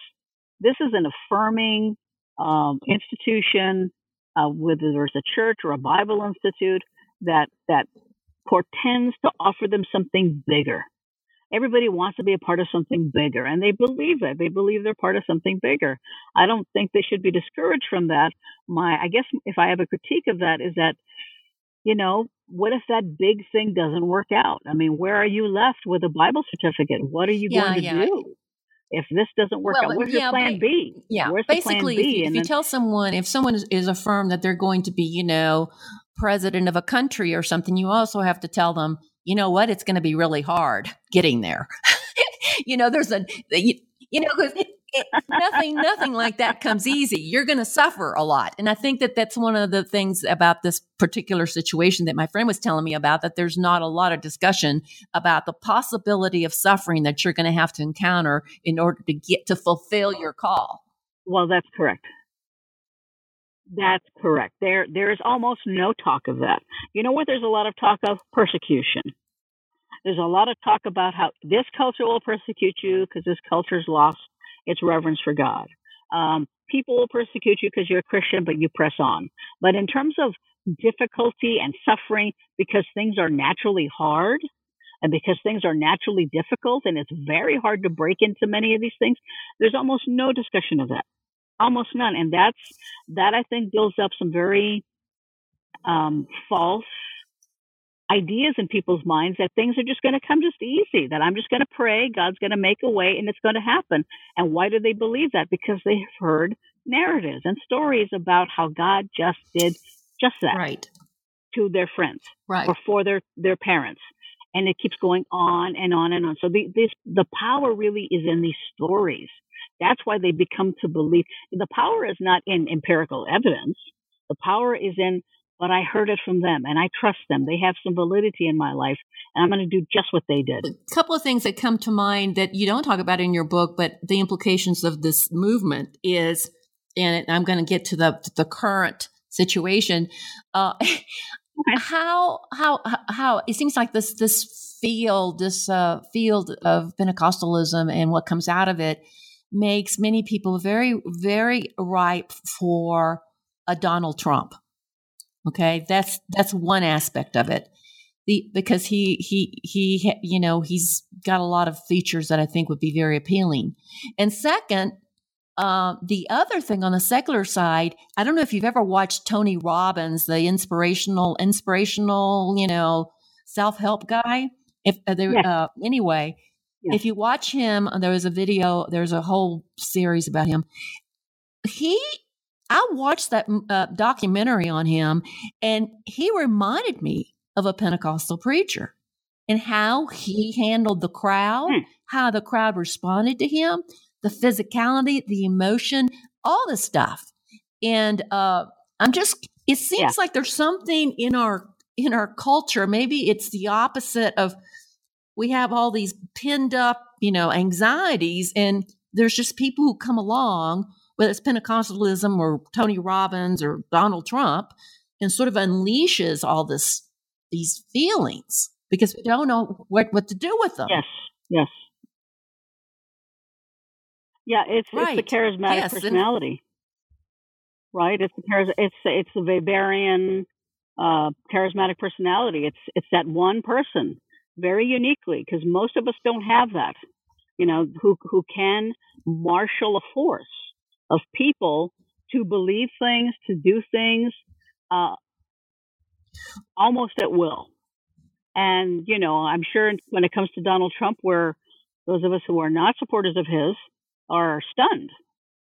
this is an affirming um, institution, uh, whether there's a church or a Bible institute that that portends to offer them something bigger. Everybody wants to be a part of something bigger and they believe it. They believe they're part of something bigger. I don't think they should be discouraged from that. My, I guess if I have a critique of that is that, you know, what if that big thing doesn't work out? I mean, where are you left with a Bible certificate? What are you yeah, going to yeah. do? if this doesn't work well, out, where's yeah, your plan B? Yeah, where's basically, if, you, if you tell someone, if someone is, is affirmed that they're going to be, you know, president of a country or something, you also have to tell them, you know what, it's going to be really hard getting there. you know, there's a, you, you know, because nothing, nothing like that comes easy. You're going to suffer a lot. And I think that that's one of the things about this particular situation that my friend was telling me about, that there's not a lot of discussion about the possibility of suffering that you're going to have to encounter in order to get to fulfill your call. Well, that's correct. That's correct. There, there is almost no talk of that. You know what? There's a lot of talk of persecution. There's a lot of talk about how this culture will persecute you because this culture's lost its reverence for God. Um, people will persecute you because you're a Christian, but you press on. But in terms of difficulty and suffering, because things are naturally hard and because things are naturally difficult and it's very hard to break into many of these things, there's almost no discussion of that. Almost none. And that's, that I think builds up some very um, false ideas in people's minds that things are just going to come just easy, that I'm just going to pray, God's going to make a way, and it's going to happen. And why do they believe that? Because they have heard narratives and stories about how God just did just that right. to their friends right. or for their, their parents. And it keeps going on and on and on. So the, this, the power really is in these stories. That's why they become to believe. The power is not in empirical evidence. The power is in but I heard it from them and I trust them. They have some validity in my life and I'm going to do just what they did. A couple of things that come to mind that you don't talk about in your book, but the implications of this movement is, and I'm going to get to the, the current situation. Uh, How, how, how, it seems like this, this field, this uh, field of Pentecostalism and what comes out of it makes many people very, very ripe for a Donald Trump Okay, that's that's one aspect of it. The because he he he you know he's got a lot of features that I think would be very appealing. And second, uh, the other thing on the secular side, I don't know if you've ever watched Tony Robbins, the inspirational inspirational you know self help guy. If uh, there, yes. uh, anyway, yes. if you watch him, there was a video. There's a whole series about him. He I watched that uh, documentary on him, and he reminded me of a Pentecostal preacher and how he handled the crowd, hmm. how the crowd responded to him, the physicality, the emotion, all the stuff. And uh, I'm just, it seems yeah. like there's something in our in our culture. Maybe it's the opposite of we have all these pinned up, you know, anxieties, and there's just people who come along whether it's Pentecostalism or Tony Robbins or Donald Trump, and sort of unleashes all this these feelings because we don't know what, what to do with them. Yes, yes. Yeah, it's right. it's the charismatic yes, personality, right? It's the it's it's the Weberian uh, charismatic personality. It's it's that one person, very uniquely, because most of us don't have that. You know, who who can marshal a force of people to believe things, to do things, uh, almost at will. And, you know, I'm sure when it comes to Donald Trump, where those of us who are not supporters of his are stunned,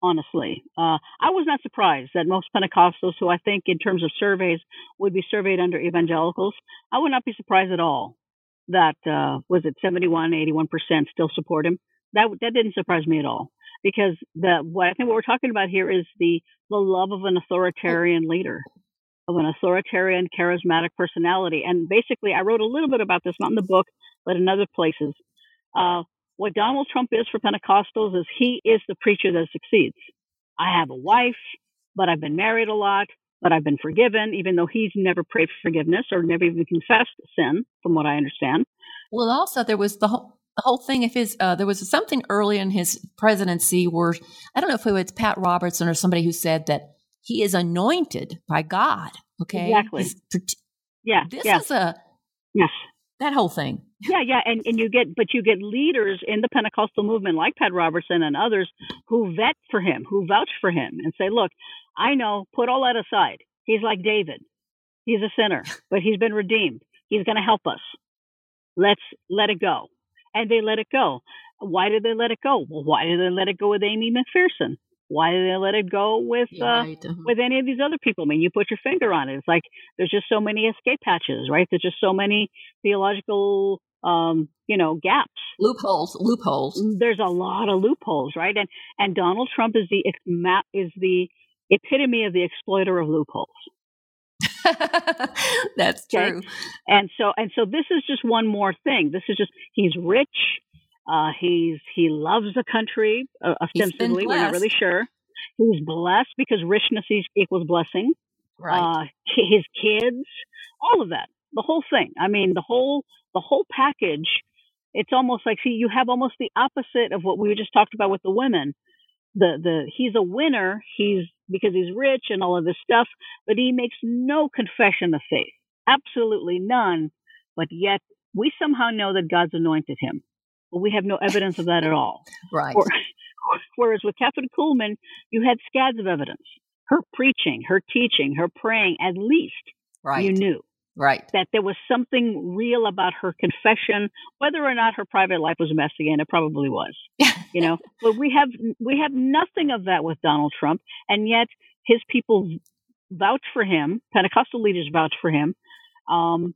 honestly. Uh, I was not surprised that most Pentecostals, who I think in terms of surveys would be surveyed under evangelicals, I would not be surprised at all that, uh, was it 71, 81% still support him. That, that didn't surprise me at all because the what I think what we're talking about here is the the love of an authoritarian leader, of an authoritarian charismatic personality. And basically, I wrote a little bit about this, not in the book, but in other places. Uh, what Donald Trump is for Pentecostals is he is the preacher that succeeds. I have a wife, but I've been married a lot, but I've been forgiven, even though he's never prayed for forgiveness or never even confessed sin, from what I understand. Well, also there was the whole the whole thing of his uh, there was something early in his presidency where i don't know if it was pat robertson or somebody who said that he is anointed by god okay exactly He's, yeah this yeah. is a Yes. That whole thing. Yeah, yeah, and, and you get but you get leaders in the Pentecostal movement like Pat Robertson and others who vet for him, who vouch for him and say, "Look, I know, put all that aside. He's like David. He's a sinner, but he's been redeemed. He's going to help us. Let's let it go." And they let it go. Why did they let it go? Well, why did they let it go with Aimee McPherson? Why did they let it go with uh, Right. uh-huh. with any of these other people? I mean, you put your finger on it. It's like there's just so many escape hatches, right? There's just so many theological, um, you know, gaps. Loopholes. Loopholes. There's a lot of loopholes, right? And and Donald Trump is the is the epitome of the exploiter of loopholes. That's Okay. true. And so and so this is just one more thing. This is just he's rich. Uh, he's he loves the country uh, ostensibly. We're not really sure. He's blessed because richness equals blessing. Right. uh, his kids, all of that, the whole thing. I mean, the whole the whole package. It's almost like see, you have almost the opposite of what we just talked about with the women. The the he's a winner. He's because he's rich and all of this stuff, but he makes no confession of faith, absolutely none. But yet we somehow know that God's anointed him, but we have no evidence of that at all. right. Or, whereas with Kathryn Kuhlman, you had scads of evidence. Her preaching, her teaching, her praying, at least right. you knew right. that there was something real about her confession, whether or not her private life was messy, and it probably was, you know. but we have we have nothing of that with Donald Trump, and yet his people vouch for him. Pentecostal leaders vouch for him. Um,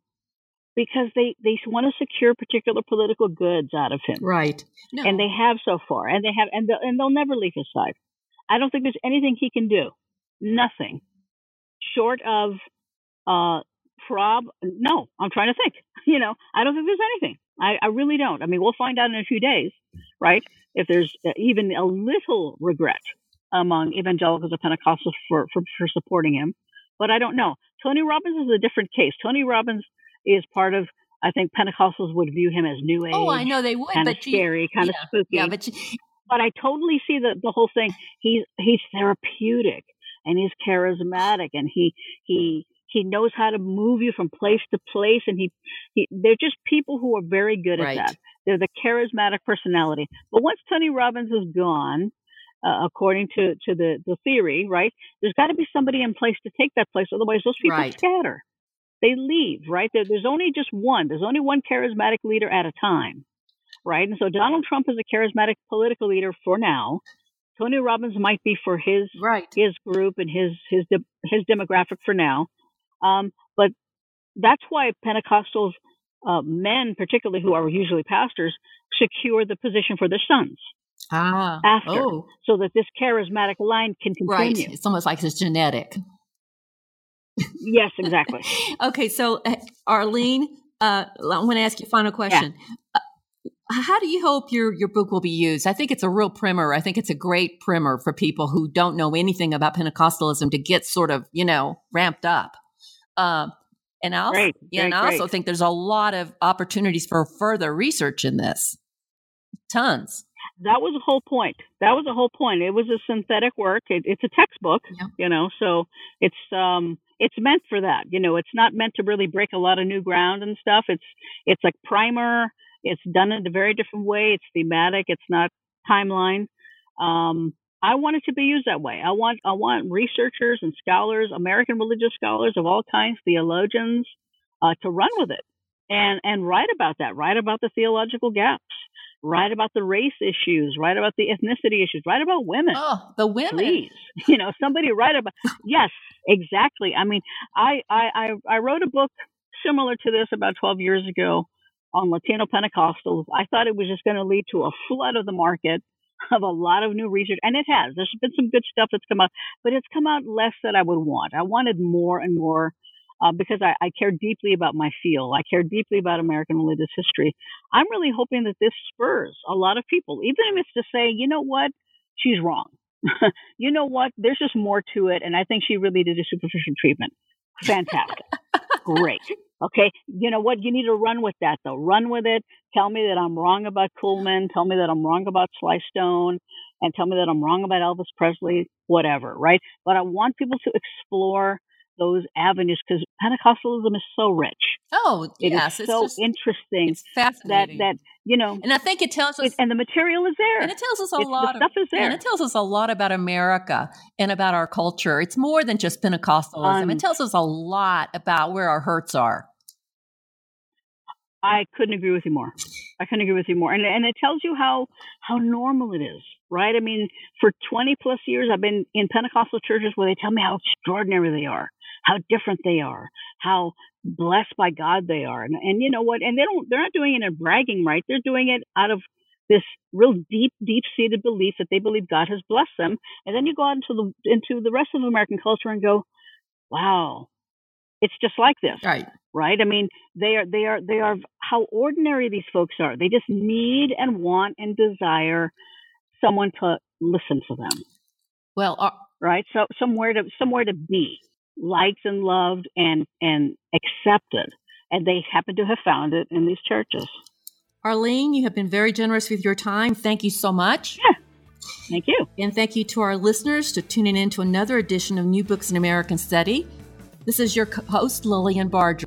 because they, they want to secure particular political goods out of him Right. No. and they have so far, and they have, and they'll, and they'll never leave his side. I don't think there's anything he can do, nothing, short of uh, prob. No, I'm trying to think. You know, I don't think there's anything. I, I really don't. I mean, we'll find out in a few days, right? If there's uh, even a little regret among evangelicals or Pentecostals for, for for supporting him, but I don't know. Tony Robbins is a different case. Tony Robbins is part of. I think Pentecostals would view him as new age oh, I know they would, kind of you, scary, kind of yeah, spooky. yeah, but you, but I totally see the the whole thing. He's he's therapeutic and he's charismatic and he he he knows how to move you from place to place and he, he they're just people who are very good Right. at that. They're the charismatic personality. But once Tony Robbins is gone, uh, according to to the the theory, right? There's got to be somebody in place to take that place. Otherwise, those people Right. scatter. They leave, right? There, there's only just one. There's only one charismatic leader at a time right? And so Donald Trump is a charismatic political leader for now. Tony Robbins might be for his right. his group and his his de- his demographic for now, um, but that's why Pentecostals, uh, men particularly who are usually pastors, secure the position for their sons Ah. after, Oh, so that this charismatic line can continue. right. It's almost like it's genetic. Yes, exactly. Okay, so uh, Arlene, uh, I want to ask you a final question. Uh, how do you hope your your book will be used? I think it's a real primer. I think it's a great primer for people who don't know anything about Pentecostalism to get sort of you know ramped up. Um, and I also, Great, yeah, and I also think there's a lot of opportunities for further research in this. Tons. that was the whole point. That was the whole point. It was a synthetic work. It, it's a textbook, Yeah. you know, so it's um it's meant for that. You know, it's not meant to really break a lot of new ground and stuff. It's it's like primer. It's done in a very different way. It's thematic. It's not timeline. Um, I want it to be used that way. I want I want researchers and scholars, American religious scholars of all kinds, theologians, uh, to run with it and and write about that. Write about the theological gaps write about the race issues, write about the ethnicity issues, write about women. Oh, the women. Please, you know, somebody write about. Yes, exactly. I mean, I, I I I wrote a book similar to this about 12 years ago on Latino Pentecostals. I thought it was just going to lead to a flood of the market of a lot of new research, and it has. There's been some good stuff that's come out, but it's come out less than I would want. I wanted more and more uh, because I, I care deeply about my field. I care deeply about American religious history. I'm really hoping that this spurs a lot of people, even if it's to say, you know what, she's wrong. you know what, there's just more to it, and I think she really did a superficial treatment. Fantastic. Great. Okay. You know what? You need to run with that, though. Run with it. Tell me that I'm wrong about Kuhlman. Tell me that I'm wrong about Sly Stone. And tell me that I'm wrong about Elvis Presley, whatever, right? But I want people to explore those avenues because Pentecostalism is so rich. Oh, It is yes, it's so just, interesting it's fascinating. that that you know, and I think it tells us it, and the material is there. And it tells us a It's- lot. The stuff is there. And it tells us a lot about America and about our culture. It's more than just Pentecostalism. Um, it tells us a lot about where our hurts are. I couldn't agree with you more. I couldn't agree with you more. And and it tells you how how normal it is, right? I mean, for 20 plus years I've been in Pentecostal churches where they tell me how extraordinary they are, how different they are, how blessed by God they are. And and you know what? And they don't they're not doing it in bragging right. They're doing it out of this real deep deep seated belief that they believe God has blessed them. And then you go out into the into the rest of American culture and go, "Wow, it's just like this." Right. right? I mean, they are they are they are how ordinary these folks are. They just need and want and desire someone to listen to them, Well, our, right? So somewhere to somewhere to be liked and loved and and accepted. And they happen to have found it in these churches. Arlene, you have been very generous with your time. Thank you so much. Yeah. Thank you. And thank you to our listeners to tuning in to another edition of New Books in American Study. This is your host, Lilian Barger.